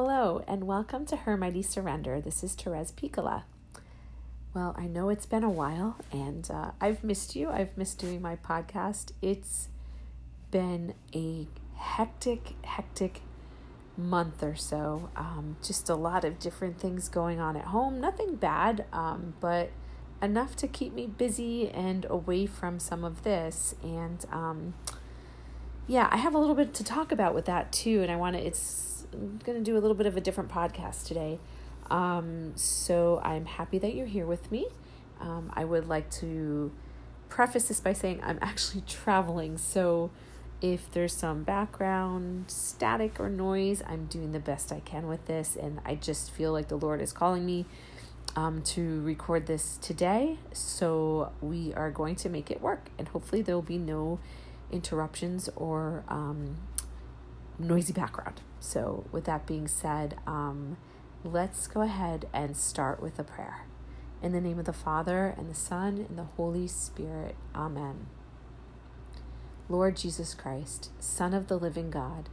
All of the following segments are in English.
Hello, and welcome to Her Mighty Surrender. This is Therese Piccola. Well, I know it's been a while, and uh, I've missed you. I've missed doing my podcast. It's been a hectic, hectic month or so. Um, just a lot of different things going on at home. Nothing bad, um, but enough to keep me busy and away from some of this. And um, yeah, I have a little bit to talk about with that too. And I want to, it's I'm going to do a little bit of a different podcast today. Um, so I'm happy that you're here with me. Um, I would like to preface this by saying I'm actually traveling. So if there's some background static or noise, I'm doing the best I can with this. And I just feel like the Lord is calling me um, to record this today. So we are going to make it work. And hopefully there will be no interruptions or um, noisy background. So, with that being said, um, let's go ahead and start with a prayer. In the name of the Father, and the Son, and the Holy Spirit. Amen. Lord Jesus Christ, Son of the living God,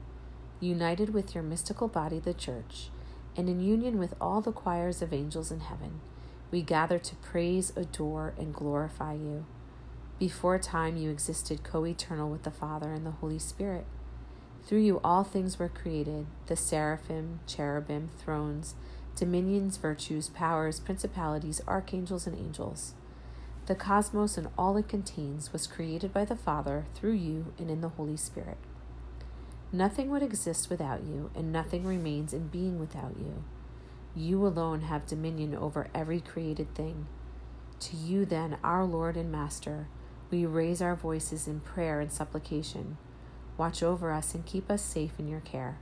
united with your mystical body, the Church, and in union with all the choirs of angels in heaven, we gather to praise, adore, and glorify you. Before time, you existed co eternal with the Father and the Holy Spirit. Through you, all things were created the seraphim, cherubim, thrones, dominions, virtues, powers, principalities, archangels, and angels. The cosmos and all it contains was created by the Father through you and in the Holy Spirit. Nothing would exist without you, and nothing remains in being without you. You alone have dominion over every created thing. To you, then, our Lord and Master, we raise our voices in prayer and supplication. Watch over us and keep us safe in your care.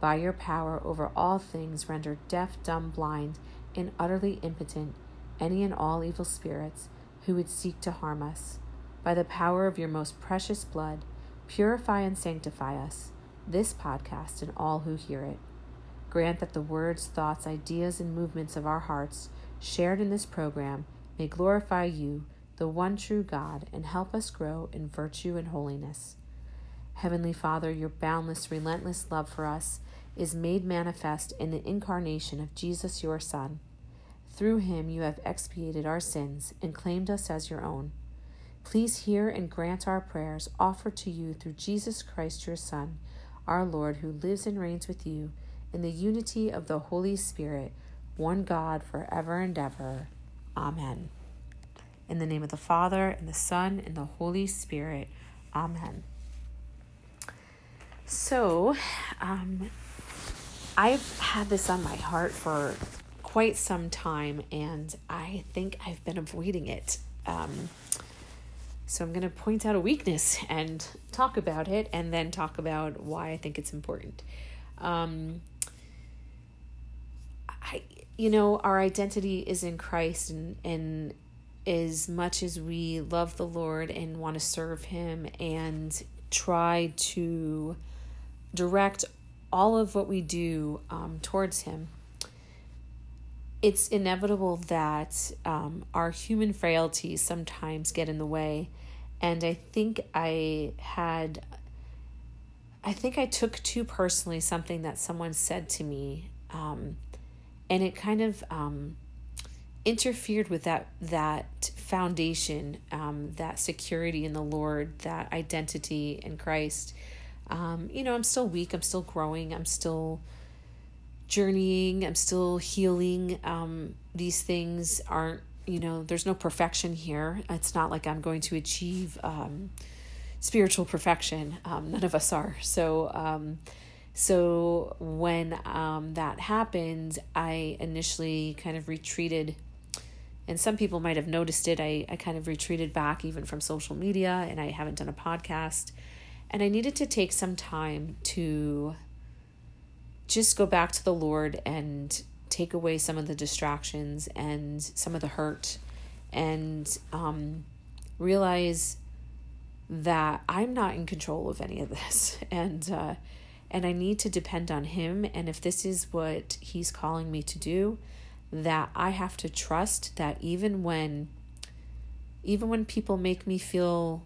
By your power over all things, render deaf, dumb, blind, and utterly impotent any and all evil spirits who would seek to harm us. By the power of your most precious blood, purify and sanctify us, this podcast, and all who hear it. Grant that the words, thoughts, ideas, and movements of our hearts shared in this program may glorify you the one true God, and help us grow in virtue and holiness. Heavenly Father, your boundless, relentless love for us is made manifest in the incarnation of Jesus, your Son. Through him you have expiated our sins and claimed us as your own. Please hear and grant our prayers offered to you through Jesus Christ, your Son, our Lord, who lives and reigns with you in the unity of the Holy Spirit, one God, forever and ever. Amen. In the name of the Father, and the Son, and the Holy Spirit. Amen. So, um, I've had this on my heart for quite some time, and I think I've been avoiding it. Um, so, I'm going to point out a weakness and talk about it, and then talk about why I think it's important. Um, I, you know, our identity is in Christ, and and as much as we love the Lord and want to serve Him and try to direct all of what we do um, towards Him, it's inevitable that um, our human frailties sometimes get in the way. And I think I had, I think I took too personally something that someone said to me. Um, and it kind of, um, interfered with that that foundation, um, that security in the Lord, that identity in Christ. Um, you know, I'm still weak. I'm still growing. I'm still journeying. I'm still healing. Um, these things aren't. You know, there's no perfection here. It's not like I'm going to achieve um, spiritual perfection. Um, none of us are. So, um, so when um, that happened, I initially kind of retreated and some people might have noticed it. I, I kind of retreated back even from social media and I haven't done a podcast. And I needed to take some time to just go back to the Lord and take away some of the distractions and some of the hurt and um, realize that I'm not in control of any of this. And, uh, and I need to depend on Him. And if this is what He's calling me to do, that I have to trust that even when even when people make me feel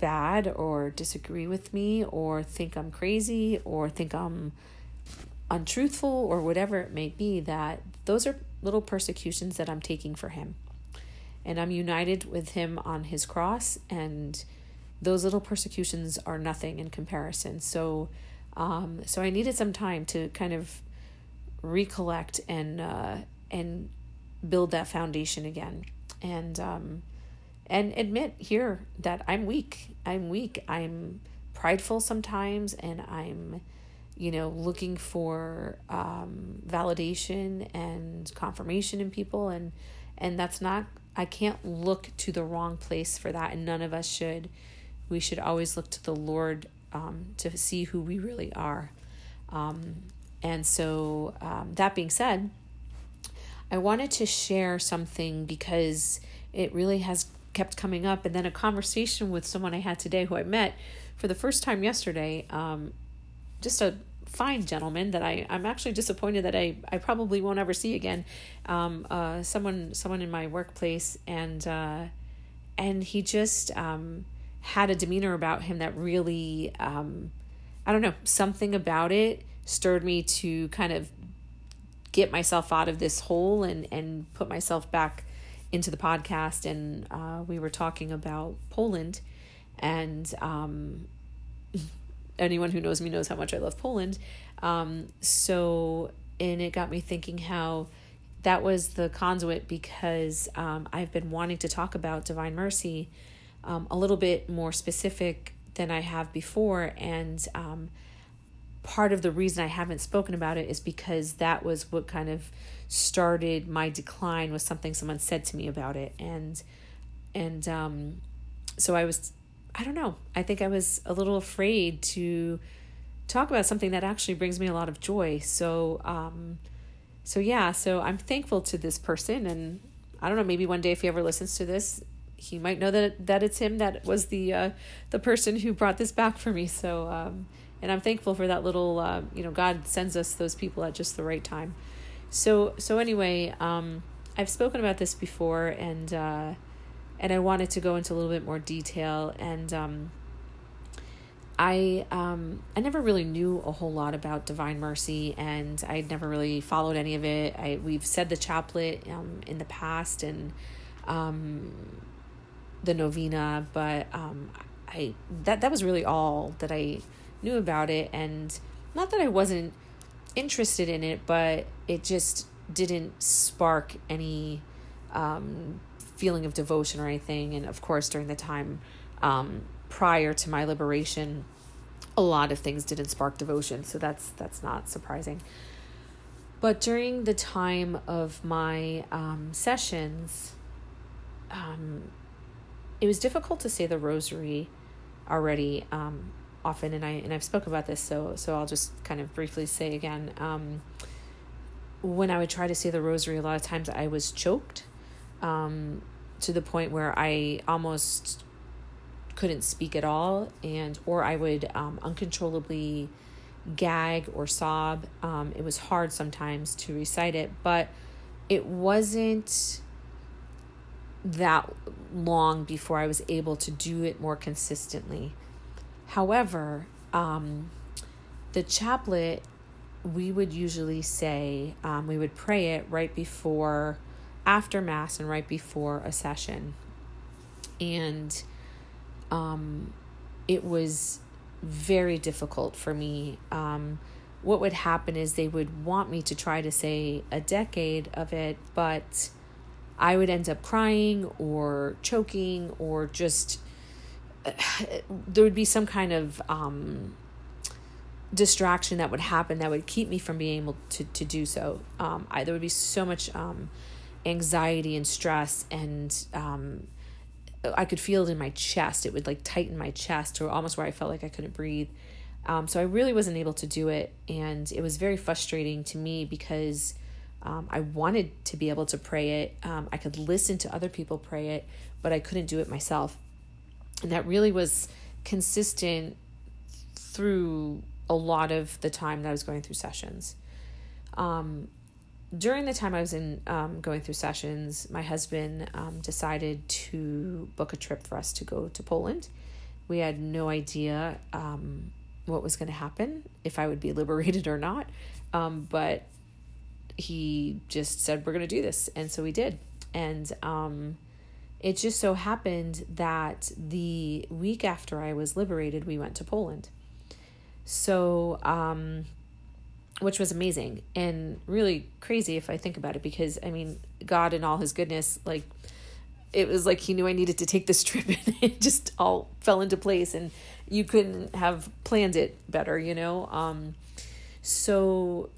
bad or disagree with me or think I'm crazy or think I'm untruthful or whatever it may be, that those are little persecutions that I'm taking for him. And I'm united with him on his cross, and those little persecutions are nothing in comparison. So, um, so I needed some time to kind of recollect and uh, and build that foundation again, and um, and admit here that I'm weak. I'm weak. I'm prideful sometimes, and I'm you know, looking for um, validation and confirmation in people, and and that's not. I can't look to the wrong place for that, and none of us should. We should always look to the Lord um, to see who we really are. Um, and so, um, that being said, I wanted to share something because it really has kept coming up. And then a conversation with someone I had today who I met for the first time yesterday um, just a fine gentleman that I I'm actually disappointed that I I probably won't ever see again. Um, uh, someone someone in my workplace and uh, and he just um, had a demeanor about him that really um, I don't know something about it stirred me to kind of get myself out of this hole and and put myself back into the podcast and uh, we were talking about Poland and um, anyone who knows me knows how much I love Poland. Um, so, and it got me thinking how that was the conduit because um, I've been wanting to talk about Divine Mercy um, a little bit more specific than I have before. And um, part of the reason I haven't spoken about it is because that was what kind of started my decline was something someone said to me about it. And, and, um, so I was I don't know. I think I was a little afraid to talk about something that actually brings me a lot of joy. So, um, so yeah, so I'm thankful to this person, and I don't know. Maybe one day, if he ever listens to this, he might know that that it's him that was the uh, the person who brought this back for me. So, um, and I'm thankful for that little. Uh, you know, God sends us those people at just the right time. So, so anyway, um, I've spoken about this before, and. Uh, and I wanted to go into a little bit more detail. And um, I um, I never really knew a whole lot about Divine Mercy, and I never really followed any of it. I we've said the chaplet um, in the past and um, the novena, but um, I that that was really all that I knew about it, and not that I wasn't interested in it, but it just didn't spark any um, feeling of devotion or anything. And of course, during the time um, prior to my liberation, a lot of things didn't spark devotion. So that's that's not surprising. But during the time of my um, sessions, um, it was difficult to say the rosary already um, often, and I and I've spoken about this, so so I'll just kind of briefly say again. Um, when I would try to say the rosary, a lot of times I was choked um, to the point where I almost couldn't speak at all, and or I would um, uncontrollably gag or sob. Um, it was hard sometimes to recite it, but it wasn't that long before I was able to do it more consistently. However, um, the chaplet we would usually say um, we would pray it right before after mass and right before a session. And um, it was very difficult for me. Um, what would happen is they would want me to try to say a decade of it but i would end up crying or choking or just there would be some kind of um, distraction that would happen that would keep me from being able to, to do so um, I, there would be so much um, anxiety and stress and um, I could feel it in my chest. It would like tighten my chest to almost where I felt like I couldn't breathe. Um, so I really wasn't able to do it. And it was very frustrating to me because um, I wanted to be able to pray it. Um, I could listen to other people pray it, but I couldn't do it myself. And that really was consistent through a lot of the time that I was going through sessions. Um, during the time I was in um, going through sessions, my husband um, decided to book a trip for us to go to Poland. We had no idea um, what was going to happen, if I would be liberated or not. Um, but he just said, We're going to do this. And so we did. And um, it just so happened that the week after I was liberated, we went to Poland. So, um, which was amazing and really crazy if I think about it, because I mean, God in all his goodness, like, it was like he knew I needed to take this trip and it just all fell into place and you couldn't have planned it better, you know? Um, so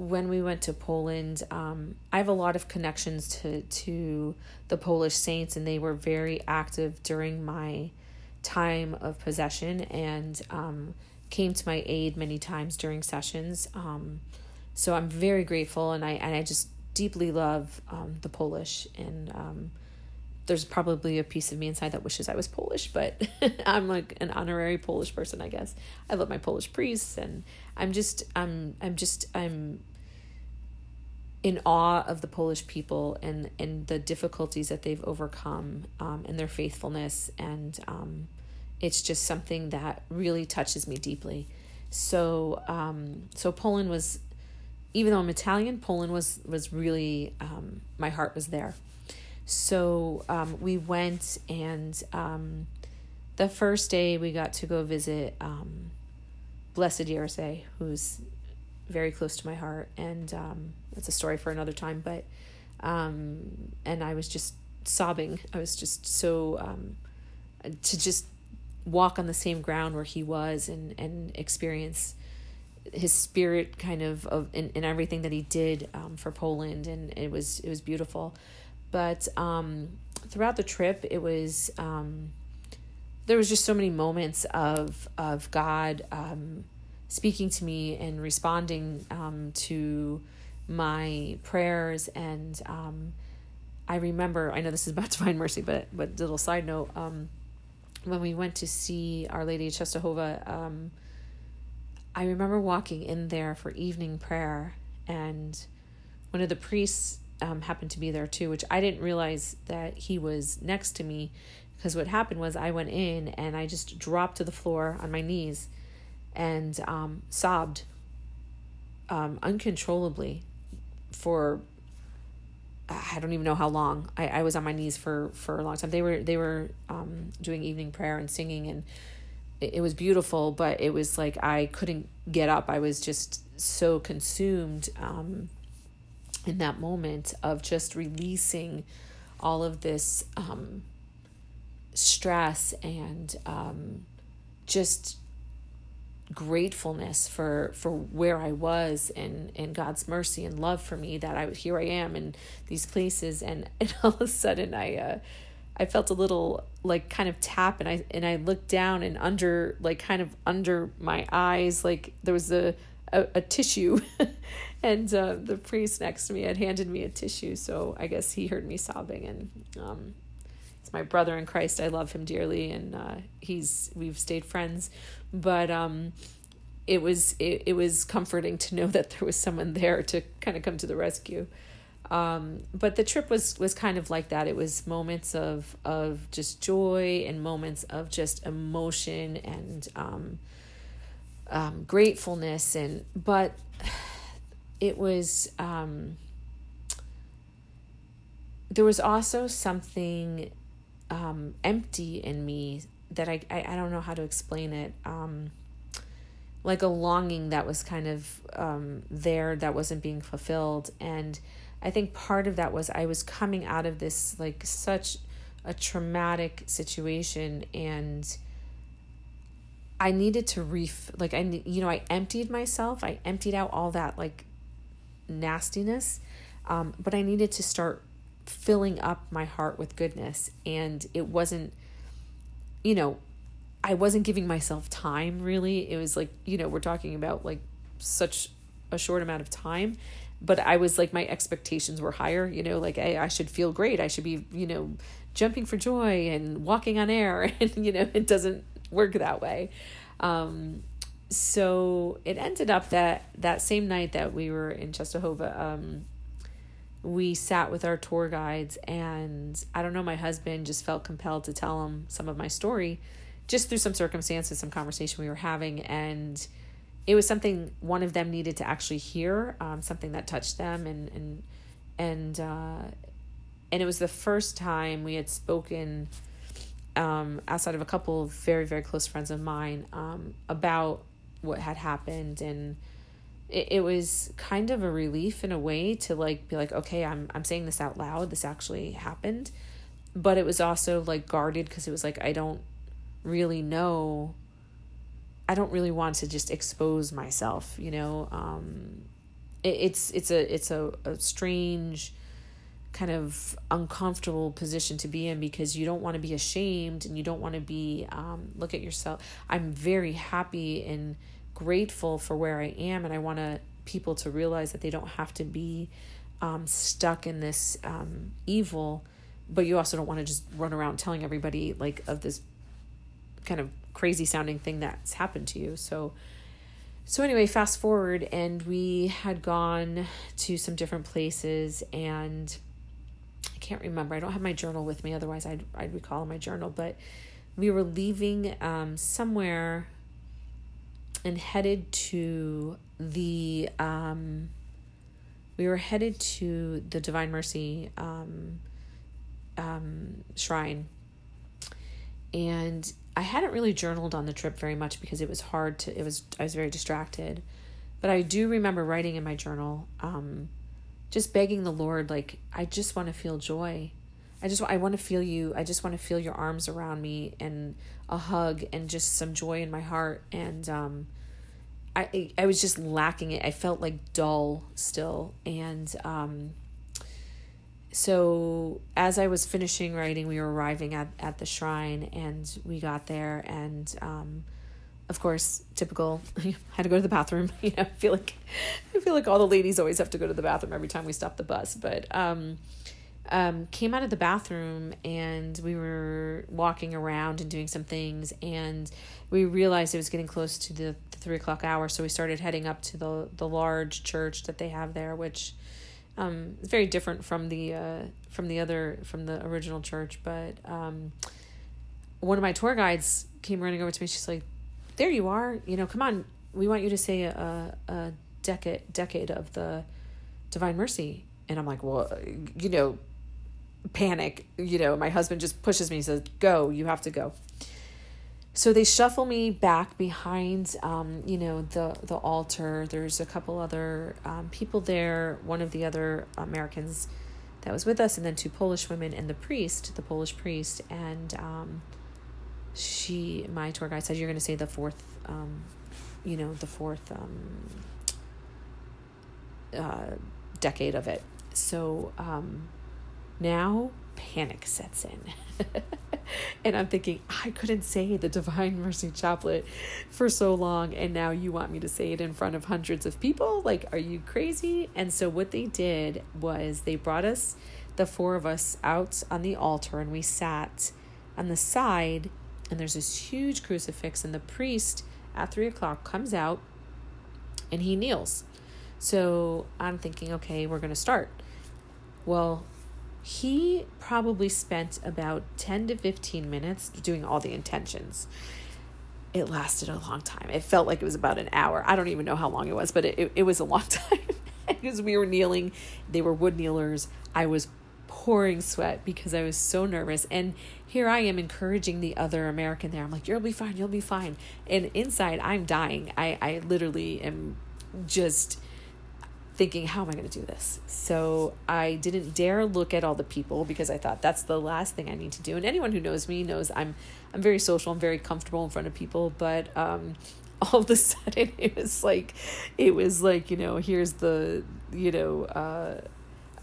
when we went to Poland, um, I have a lot of connections to to the Polish saints, and they were very active during my time of possession and um, came to my aid many times during sessions. Um, so I'm very grateful, and I and I just deeply love um, the Polish and um, there's probably a piece of me inside that wishes I was Polish, but I'm like an honorary Polish person, I guess. I love my Polish priests and I'm just I'm I'm just I'm in awe of the Polish people and and the difficulties that they've overcome um, and their faithfulness and um, it's just something that really touches me deeply. So um, so Poland was even though I'm Italian, Poland was was really um, my heart was there. So um, we went, and um, the first day we got to go visit Blessed Jerzy, who's very close to my heart, and um, that's a story for another time. But um, and I was just sobbing. I was just so um, to just walk on the same ground where he was and and experience his spirit kind of of in, in everything that he did um, for Poland and it was it was beautiful but um, throughout the trip, it was um, there was just so many moments of of God um, speaking to me and responding um, to my prayers. And um, I remember I know this is about divine mercy but but little side note um, when we went to see Our Lady of Czestochowa um, I remember walking in there for evening prayer. And one of the priests um, happened to be there too, which I didn't realize that he was next to me. Because what happened was I went in and I just dropped to the floor on my knees and um, sobbed um, uncontrollably for I don't even know how long. I, I was on my knees for, for a long time. They were they were um, doing evening prayer and singing and it, it was beautiful, but it was like I couldn't get up. I was just so consumed um, in that moment of just releasing all of this um, stress and um, just gratefulness for for where I was and and God's mercy and love for me that I here I am in these places. And and all of a sudden I uh I felt a little like kind of tap and I and I looked down and under like kind of under my eyes like there was a a, a tissue. And uh, the priest next to me had handed me a tissue. So i guess he heard me sobbing and um, it's my brother in christ. I love him dearly and uh, he's we've stayed friends. But um, it was it, it was comforting to know that there was someone there to kind of come to the rescue. Um, but the trip was was kind of like that. It was moments of of just joy and moments of just emotion and um, um, gratefulness. And but it was um, there was also something um, empty in me that I, I, I don't know how to explain it. Um, like a longing that was kind of um, there that wasn't being fulfilled. And i think part of that was i was coming out of this like such a traumatic situation and i needed to ref like i you know i emptied myself. I emptied out all that like nastiness, um, but I needed to start filling up my heart with goodness. And it wasn't, you know, I wasn't giving myself time really. It was like, you know, we're talking about like such a short amount of time but I was like my expectations were higher, you know, like I, I should feel great. I should be, you know, jumping for joy and walking on air and you know, it doesn't work that way. Um so it ended up that that same night that we were in Czestochowa, um, we sat with our tour guides, and I don't know, my husband just felt compelled to tell him some of my story, just through some circumstances, some conversation we were having, and it was something one of them needed to actually hear, um, something that touched them, and and and uh, and it was the first time we had spoken um, outside of a couple of very very close friends of mine um, about what had happened. And it, it was kind of a relief in a way to like be like okay i'm i'm saying this out loud this actually happened. But it was also like guarded because it was like i don't really know i don't really want to just expose myself you know? Um it, it's it's a it's a, a strange kind of uncomfortable position to be in because you don't want to be ashamed and you don't want to be um, look at yourself. I'm very happy and grateful for where i am and i want to people to realize that they don't have to be um, stuck in this um, evil but you also don't want to just run around telling everybody like of this kind of crazy sounding thing that's happened to you so so anyway fast forward and we had gone to some different places and I can't remember. I don't have my journal with me. Otherwise, I'd I'd recall my journal. But we were leaving um, somewhere and headed to the um, we were headed to the Divine Mercy um, um, shrine, and I hadn't really journaled on the trip very much because it was hard to. It was I was very distracted, but I do remember writing in my journal. Um, just begging the Lord, like, I just want to feel joy. I just I want to feel you. I just want to feel your arms around me and a hug and just some joy in my heart. And um, I I was just lacking it. I felt like dull still. And um, so as I was finishing writing, we were arriving at at the shrine, and we got there, and um, of course, typical. I had to go to the bathroom. You know, I feel like I feel like all the ladies always have to go to the bathroom every time we stop the bus. But um, um, came out of the bathroom and we were walking around and doing some things, and we realized it was getting close to the, the three o'clock hour. So we started heading up to the the large church that they have there, which um, is very different from the uh, from the other from the original church. But um, one of my tour guides came running over to me. She's like there you are. You know, come on. We want you to say a, a decade decade of the Divine Mercy. And I'm like, well, you know, panic. You know, my husband just pushes me and says, go, you have to go. So they shuffle me back behind, um, you know, the the altar. There's a couple other um, people there. One of the other Americans that was with us, and then two Polish women and the priest, the Polish priest, and um, she my tour guide said you're going to say the fourth um, you know the fourth um, uh, decade of it so um, now panic sets in and i'm thinking i couldn't say the divine mercy chaplet for so long and now you want me to say it in front of hundreds of people like are you crazy and so what they did was they brought us the four of us out on the altar and we sat on the side and there's this huge crucifix, and the priest at three o'clock comes out and he kneels. So I'm thinking, okay, we're going to start. Well, he probably spent about 10 to 15 minutes doing all the intentions. It lasted a long time. It felt like it was about an hour. I don't even know how long it was, but it, it, it was a long time because we were kneeling. They were wood kneelers. I was pouring sweat because I was so nervous. And here I am encouraging the other American there. I'm like, you'll be fine, you'll be fine. And inside, I'm dying. I, I literally am just thinking, how am I going to do this? So I didn't dare look at all the people because I thought that's the last thing I need to do. And anyone who knows me knows I'm I'm very social. I'm very comfortable in front of people. But um, all of a sudden, it was like, it was like you know, here's the you know. Uh,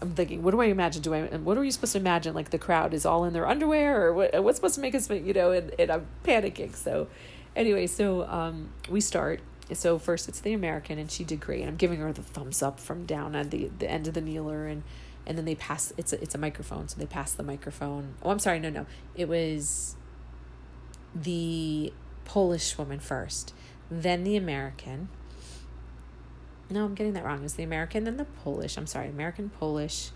I'm thinking, what do I imagine? Do I, and what are you supposed to imagine? Like the crowd is all in their underwear or what, what's supposed to make us, you know, and, and I'm panicking. So anyway, so, um, we start. So first it's the American and she did great. I'm giving her the thumbs up from down at the, the end of the kneeler and, and then they pass, it's a, it's a microphone. So they pass the microphone. Oh, I'm sorry. No, no. It was the Polish woman first, then the American, no, I'm getting that wrong. It's the American, then the Polish. I'm sorry, American, Polish.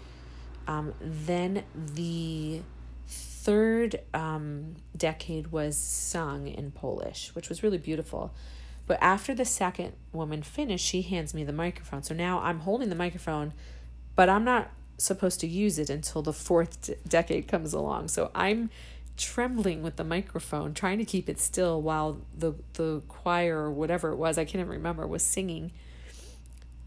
Um, then the third um, decade was sung in Polish, which was really beautiful. But after the second woman finished, she hands me the microphone. So now I'm holding the microphone, but I'm not supposed to use it until the fourth decade comes along. So I'm trembling with the microphone, trying to keep it still while the the choir or whatever it was, I can't even remember, was singing.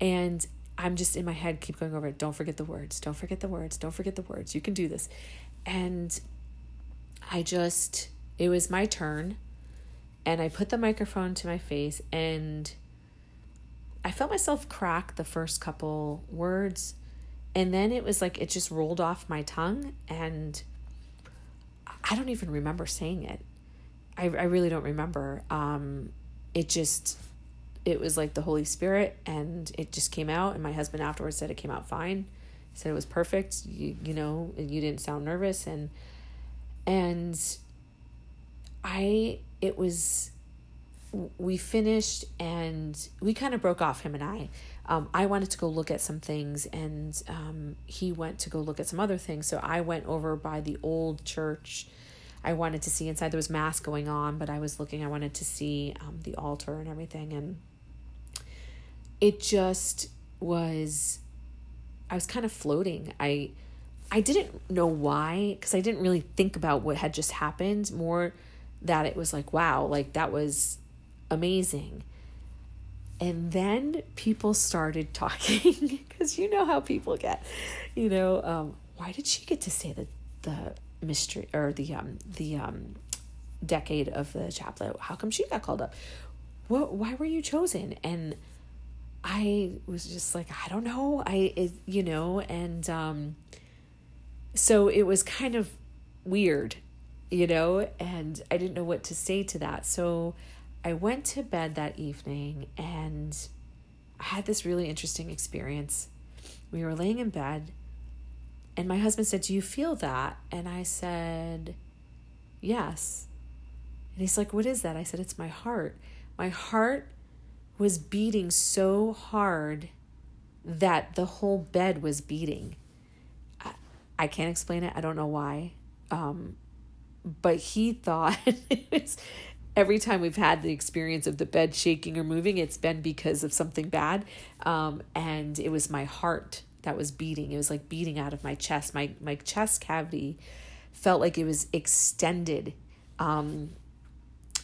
And I'm just in my head, keep going over it. Don't forget the words. Don't forget the words. Don't forget the words. You can do this. And I just, it was my turn. And I put the microphone to my face and I felt myself crack the first couple words. And then it was like it just rolled off my tongue. And I don't even remember saying it. I, I really don't remember. Um, it just, it was like the Holy Spirit and it just came out. And my husband afterwards said it came out fine. He said it was perfect. You, you know, and you didn't sound nervous. And, and I, it was, we finished and we kind of broke off, him and I. Um, I wanted to go look at some things, and um, he went to go look at some other things. So I went over by the old church. I wanted to see inside. There was mass going on, but I was looking. I wanted to see um, the altar and everything, and it just was. I was kind of floating. I, I didn't know why because I didn't really think about what had just happened. More that it was like, wow, like that was amazing and then people started talking because you know how people get, you know, um, why did she get to say the the mystery or the um the um decade of the chaplet? How come she got called up? What? Why were you chosen? And I was just like, I don't know. I it, you know, and um, so it was kind of weird, you know, and I didn't know what to say to that. So I went to bed that evening and I had this really interesting experience. We were laying in bed and my husband said, Do you feel that? And I said, Yes. And he's like, What is that? I said, It's my heart. My heart was beating so hard that the whole bed was beating. I, I can't explain it. I don't know why. Um, but he thought every time we've had the experience of the bed shaking or moving, it's been because of something bad. Um, and it was my heart that was beating. It was like beating out of my chest. My my chest cavity felt like it was extended. Um,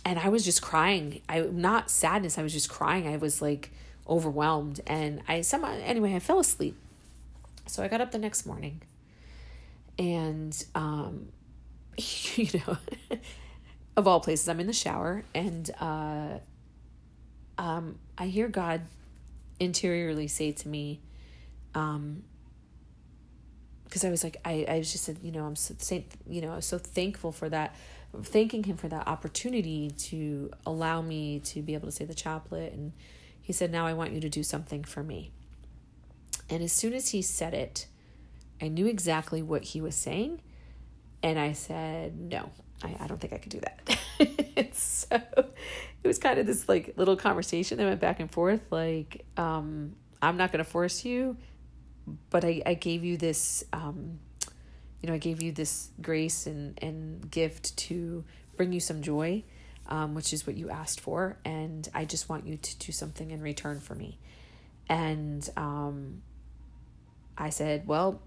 and I was just crying. I not sadness. I was just crying. I was like overwhelmed, and I somehow anyway I fell asleep. So I got up the next morning, and um, you know of all places, I'm in the shower and uh, um, I hear God interiorly say to me, um, because I was like, I, I was just said, you know, I'm so, you know, so thankful for that, thanking him for that opportunity to allow me to be able to say the chaplet. And he said, now I want you to do something for me. And as soon as he said it, I knew exactly what he was saying. And I said, no, I, I don't think I could do that. so it was kind of this like little conversation that went back and forth. Like, um, I'm not going to force you, but I, I gave you this, um, you know, I gave you this grace and, and gift to bring you some joy, um, which is what you asked for. And I just want you to do something in return for me. And, um, I said, well,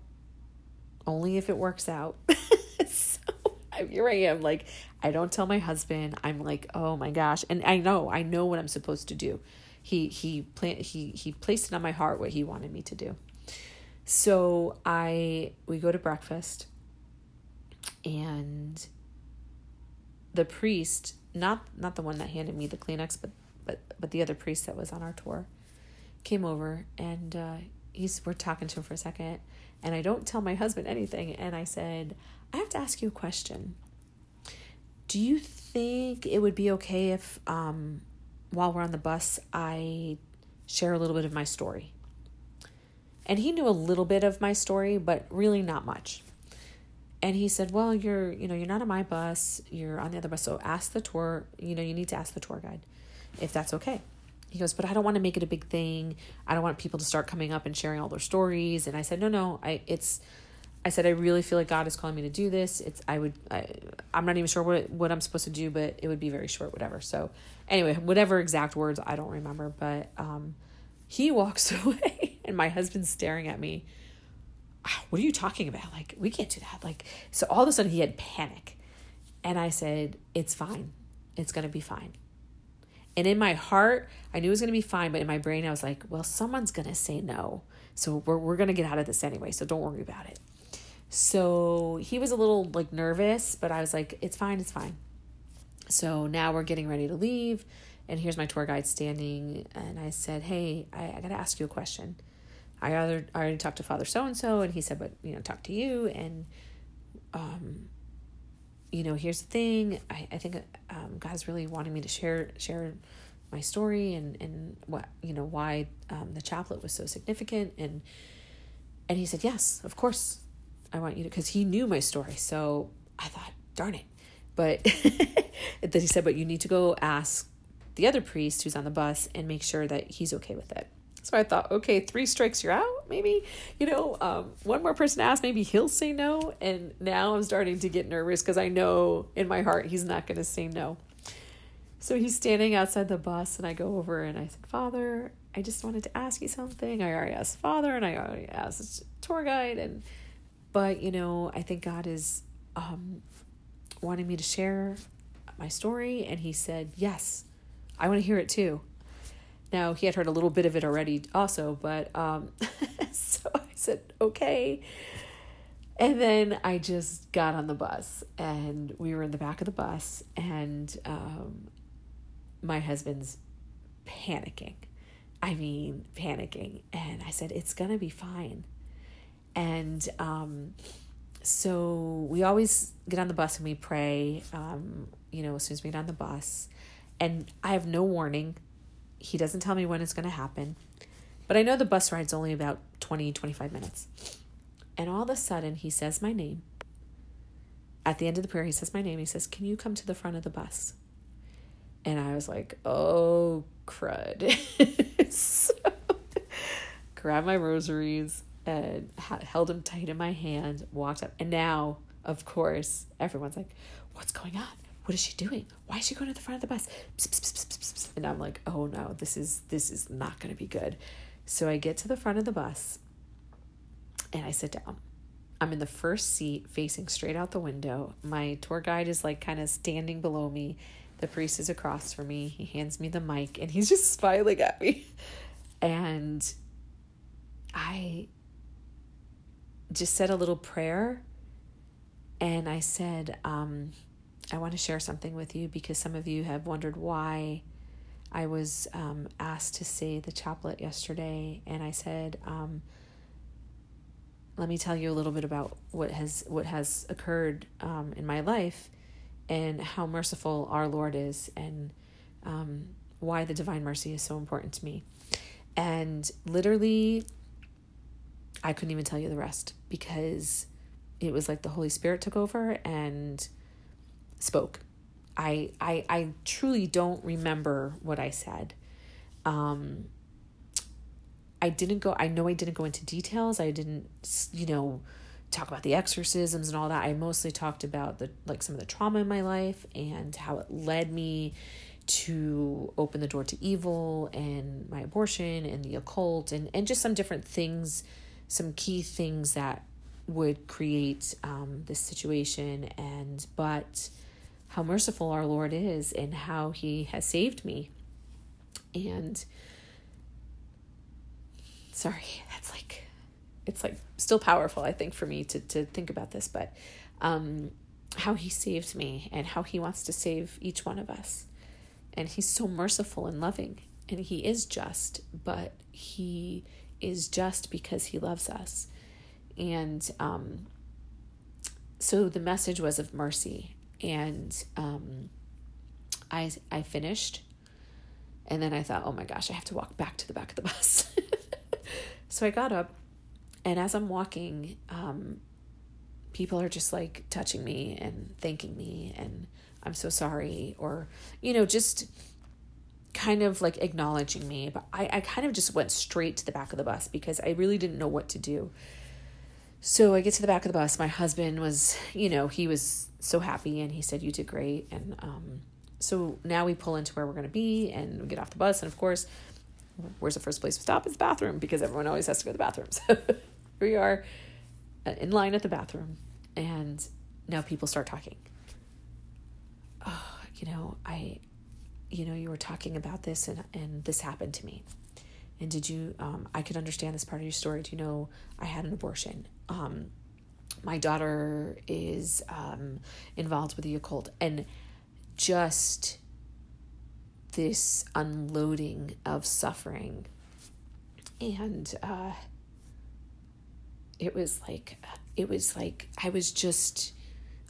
only if it works out. here I am, like, I don't tell my husband. I'm like, oh my gosh. And I know, I know what I'm supposed to do. He he plan he he placed it on my heart what he wanted me to do. So I we go to breakfast and the priest, not not the one that handed me the Kleenex, but but but the other priest that was on our tour, came over and uh, he's we're talking to him for a second, and I don't tell my husband anything, and I said, I have to ask you a question. Do you think it would be okay if, um, while we're on the bus, I share a little bit of my story? And he knew a little bit of my story, but really not much. And he said, "Well, you're, you know, you're not on my bus. You're on the other bus. So ask the tour. You know, you need to ask the tour guide if that's okay." He goes, "But I don't want to make it a big thing. I don't want people to start coming up and sharing all their stories." And I said, "No, no. I it's I said I really feel like God is calling me to do this. It's I would I, I'm not even sure what what I'm supposed to do, but it would be very short, whatever. So anyway, whatever exact words I don't remember, but um, he walks away, and my husband's staring at me. Ah, what are you talking about? Like we can't do that. Like so, all of a sudden he had panic, and I said, "It's fine. It's gonna be fine." And in my heart, I knew it was gonna be fine, but in my brain, I was like, "Well, someone's gonna say no." So we're, we're going to get out of this anyway. So don't worry about it. So he was a little like nervous, but I was like, it's fine, it's fine. So now we're getting ready to leave. And here's my tour guide standing. And I said, hey, I, I got to ask you a question. I, other, I already talked to Father so and so. And he said, but, you know, talk to you. And, um, you know, here's the thing. I, I think um, God's really wanting me to share share my story and and what you know why um, the chaplet was so significant and and he said yes of course I want you to because he knew my story so I thought darn it. But then he said but you need to go ask the other priest who's on the bus and make sure that he's okay with it. So I thought okay three strikes you're out maybe. You know um, one more person asked maybe he'll say no. And now I'm starting to get nervous because I know in my heart he's not going to say no. So he's standing outside the bus, and I go over and I said, Father, I just wanted to ask you something. I already asked Father, and I already asked tour guide, and but you know, I think God is um, wanting me to share my story, and he said, Yes, I want to hear it too. Now he had heard a little bit of it already, also, but um, so I said, Okay. And then I just got on the bus and we were in the back of the bus and um, my husband's panicking. I mean, panicking. And I said, it's going to be fine. And um, so we always get on the bus and we pray, um, you know, as soon as we get on the bus. And I have no warning. He doesn't tell me when it's going to happen. But I know the bus ride's only about 20, 25 minutes. And all of a sudden, he says my name. At the end of the prayer, he says my name. He says, Can you come to the front of the bus? And I was like, oh, crud. so, grabbed my rosaries Uh, and held him tight in my hand, walked up. And now, of course, everyone's like, what's going on? What is she doing? Why is she going to the front of the bus? And I'm like, oh no, this is this is not going to be good. So I get to the front of the bus and I sit down. I'm in the first seat facing straight out the window. My tour guide is like kind of standing below me the priest is across from me. He hands me the mic and he's just smiling at me. And I just said a little prayer and I said, um, I want to share something with you because some of you have wondered why I was um, asked to say the chaplet yesterday. And I said, um, let me tell you a little bit about what has what has occurred um, in my life and how merciful our Lord is and um, why the divine mercy is so important to me. And literally, I couldn't even tell you the rest because it was like the Holy Spirit took over and spoke. I I I truly don't remember what I said. Um I didn't go I know I didn't go into details. I didn't you know talk about the exorcisms and all that. I mostly talked about the like some of the trauma in my life and how it led me to open the door to evil and my abortion and the occult and and just some different things, some key things that would create um, this situation and but how merciful our Lord is and how He has saved me. And sorry, that's like it's like still powerful i think for me to to think about this but um how he saved me and how he wants to save each one of us and he's so merciful and loving and he is just but he is just because he loves us. And um so the message was of mercy. And um i i finished. And then i thought oh my gosh i have to walk back to the back of the bus. So i got up and as I'm walking, um, people are just like touching me and thanking me and I'm so sorry, or, you know, just kind of like acknowledging me. But I, I kind of just went straight to the back of the bus because I really didn't know what to do. So I get to the back of the bus. My husband was, you know, he was so happy and he said, You did great. And um, so now we pull into where we're going to be and we get off the bus. And of course, where's the first place to stop? It's the bathroom because everyone always has to go to the bathroom. So we are uh, in line at the bathroom and now people start talking. Oh, you know, I, you know, you were talking about this and, and this happened to me. And did you, um, I could understand this part of your story. Do you know I had an abortion? Um, my daughter is um, involved with the occult. And just this unloading of suffering. And uh, it was like, it was like I was just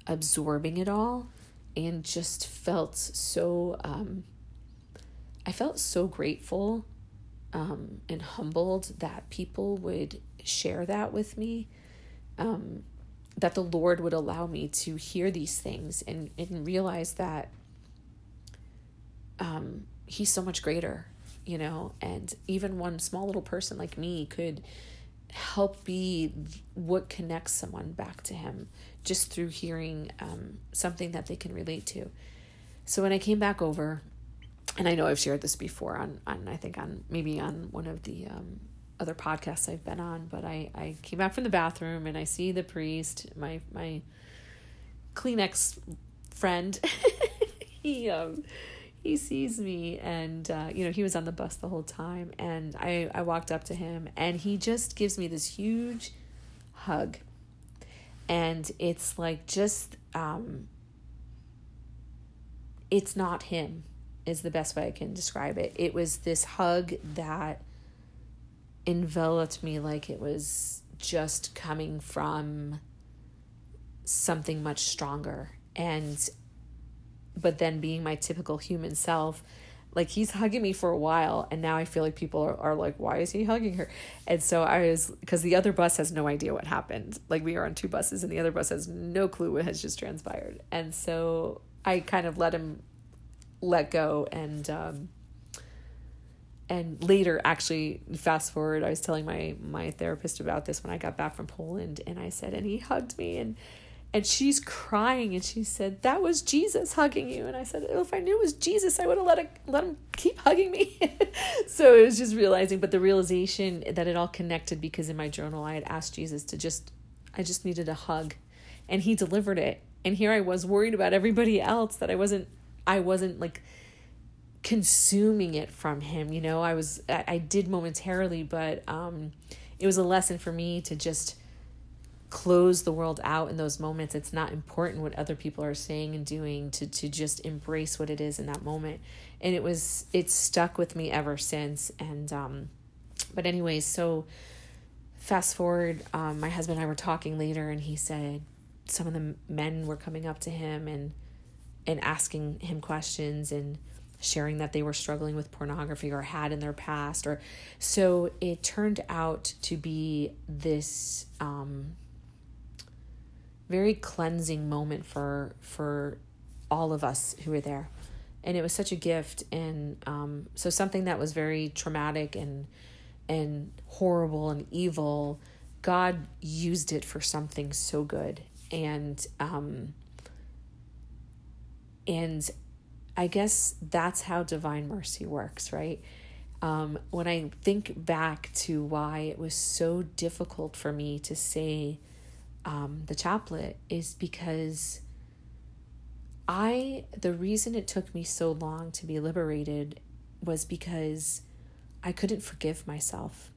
absorbing it all and just felt so, um, I felt so grateful um, and humbled that people would share that with me. Um, that the Lord would allow me to hear these things and, and realize that um, He's so much greater, you know, and even one small little person like me could help be what connects someone back to Him just through hearing um, something that they can relate to. So when I came back over, and I know I've shared this before on, on I think on maybe on one of the um, other podcasts I've been on, but I, I came back from the bathroom and I see the priest, my my Kleenex friend. he um he sees me and uh, you know he was on the bus the whole time and I, I walked up to him and he just gives me this huge hug and it's like just um it's not him is the best way I can describe it. It was this hug that enveloped me like it was just coming from something much stronger. And but then being my typical human self like he's hugging me for a while and now i feel like people are, are like why is he hugging her? And so i was because the other bus has no idea what happened. Like we are on two buses and the other bus has no clue what has just transpired. And so i kind of let him let go and um and later actually fast forward i was telling my my therapist about this when i got back from poland and i said and he hugged me and and she's crying and she said that was jesus hugging you. And i said oh, if i knew it was jesus i would have let it let him keep hugging me. So it was just realizing but the realization that it all connected because in my journal i had asked jesus to just i just needed a hug and he delivered it. And here i was worried about everybody else that i wasn't i wasn't like consuming it from him you know? I was i, I did momentarily but um it was a lesson for me to just close the world out in those moments. It's not important what other people are saying and doing to to just embrace what it is in that moment. And it was it's stuck with me ever since. And um but anyways so fast forward um my husband and I were talking later and he said some of the men were coming up to him and and asking him questions and sharing that they were struggling with pornography or had in their past or so it turned out to be this um, very cleansing moment for for all of us who were there. And it was such a gift and um, so something that was very traumatic and and horrible and evil god used it for something so good. And um, and I guess that's how divine mercy works, right? Um, when I think back to why it was so difficult for me to say um, the chaplet, is because I, the reason it took me so long to be liberated was because I couldn't forgive myself.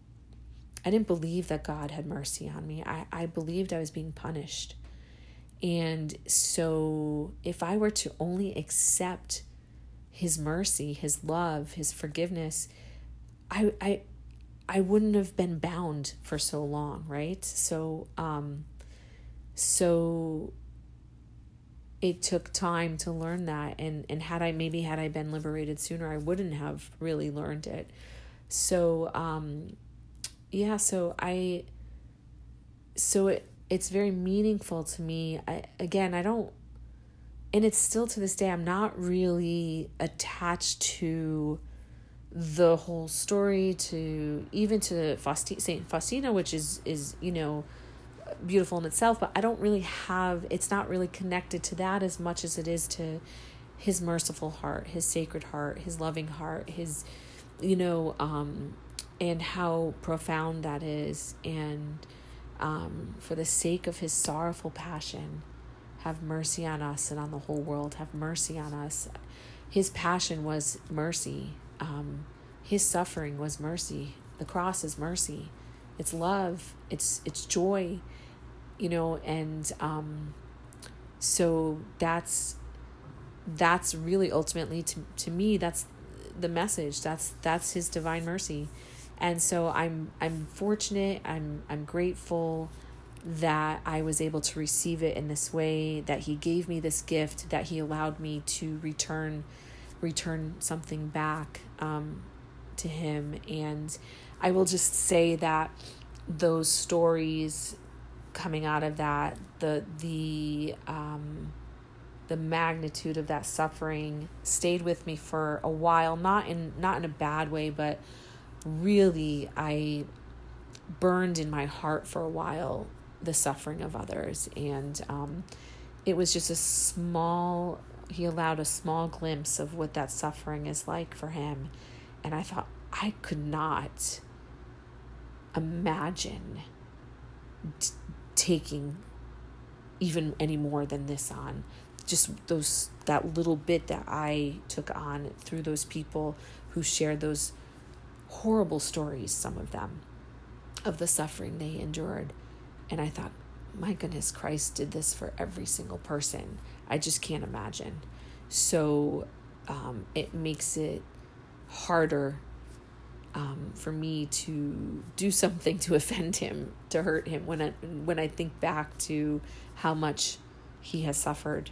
I didn't believe that God had mercy on me. I, I believed I was being punished. And so, if I were to only accept his mercy, his love, his forgiveness, I I I wouldn't have been bound for so long, right? So um so it took time to learn that and and had I maybe had I been liberated sooner, I wouldn't have really learned it. So um yeah, so I so it it's very meaningful to me. I again, I don't and it's still to this day i'm not really attached to the whole story to even to Fausti- saint faustina which is is you know beautiful in itself, but I don't really have, it's not really connected to that as much as it is to his merciful heart, his sacred heart, his loving heart, his, you know, um, and how profound that is. And um, for the sake of his sorrowful passion, have mercy on us and on the whole world. Have mercy on us. His passion was mercy. Um, his suffering was mercy. The cross is mercy. It's love. It's it's joy. You know, and um, so that's that's really ultimately to to me that's the message. That's that's his divine mercy. And so I'm I'm fortunate. I'm I'm grateful that I was able to receive it in this way, that he gave me this gift, that he allowed me to return return something back um, to him. And I will just say that those stories coming out of that, the the um, the magnitude of that suffering stayed with me for a while, not in not in a bad way, but really I burned in my heart for a while the suffering of others. And um, it was just a small, he allowed a small glimpse of what that suffering is like for him. And I thought, I could not imagine t- taking even any more than this on just those that little bit that i took on through those people who shared those horrible stories some of them of the suffering they endured and I thought, my goodness, Christ did this for every single person. I just can't imagine. So um, it makes it harder um, for me to do something to offend him, to hurt him when I when I think back to how much he has suffered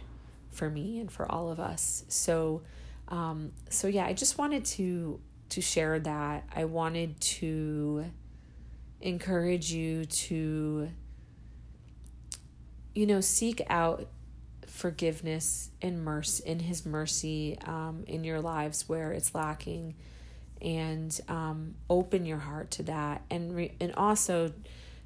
for me and for all of us. So um, so yeah, I just wanted to to share that. I wanted to encourage you to you know, seek out forgiveness and mercy in his mercy um, in your lives where it's lacking and um, open your heart to that and re- and also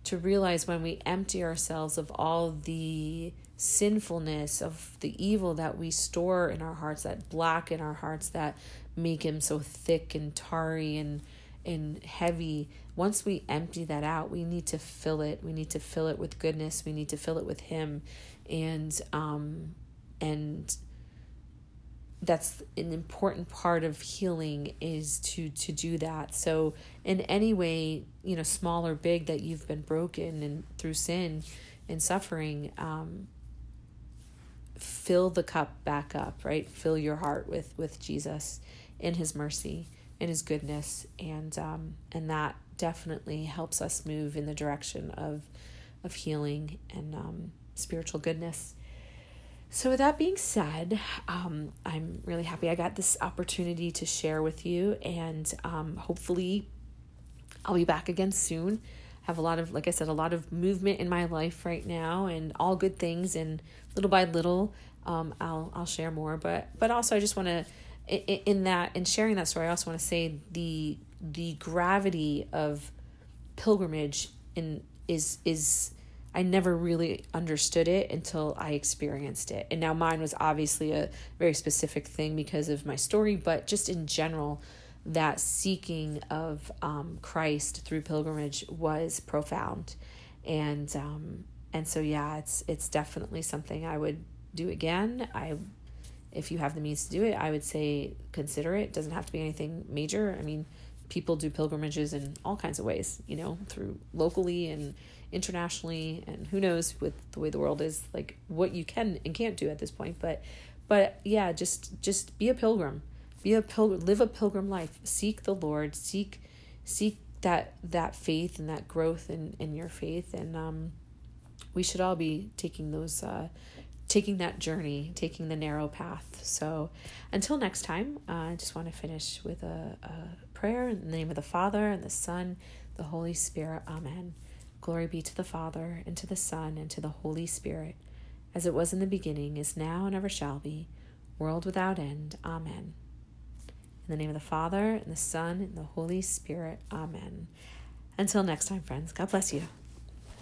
to realize when we empty ourselves of all the sinfulness of the evil that we store in our hearts that blacken our hearts that make him so thick and tarry and and heavy once we empty that out we need to fill it. We need to fill it with goodness. We need to fill it with him. And um and that's an important part of healing is to to do that. So in any way you know small or big that you've been broken and through sin and suffering um fill the cup back up right? Fill your heart with with jesus in his mercy in his goodness. And um and that definitely helps us move in the direction of of healing and um, spiritual goodness. So, with that being said, um, I'm really happy I got this opportunity to share with you, and um, hopefully, I'll be back again soon. I have a lot of, like I said, a lot of movement in my life right now, and all good things. And little by little, um, I'll I'll share more. But but also, I just want to in that in sharing that story, I also want to say the the gravity of pilgrimage in is is I never really understood it until I experienced it. And now mine was obviously a very specific thing because of my story, but just in general, that seeking of um, Christ through pilgrimage was profound, and um, and so yeah, it's it's definitely something I would do again. I if you have the means to do it, I would say consider it. it doesn't have to be anything major. I mean, people do pilgrimages in all kinds of ways, you know, through locally and internationally and who knows with the way the world is like what you can and can't do at this point but but yeah just just be a pilgrim be a pilgrim live a pilgrim life seek the lord seek seek that that faith and that growth in in your faith and um we should all be taking those uh taking that journey, taking the narrow path. So until next time, uh, I just want to finish with a, a prayer in the name of the Father and the Son, the Holy Spirit. Amen. Glory be to the Father, and to the Son, and to the Holy Spirit, as it was in the beginning, is now, and ever shall be, world without end. Amen. In the name of the Father, and the Son, and the Holy Spirit. Amen. Until next time, friends, God bless you.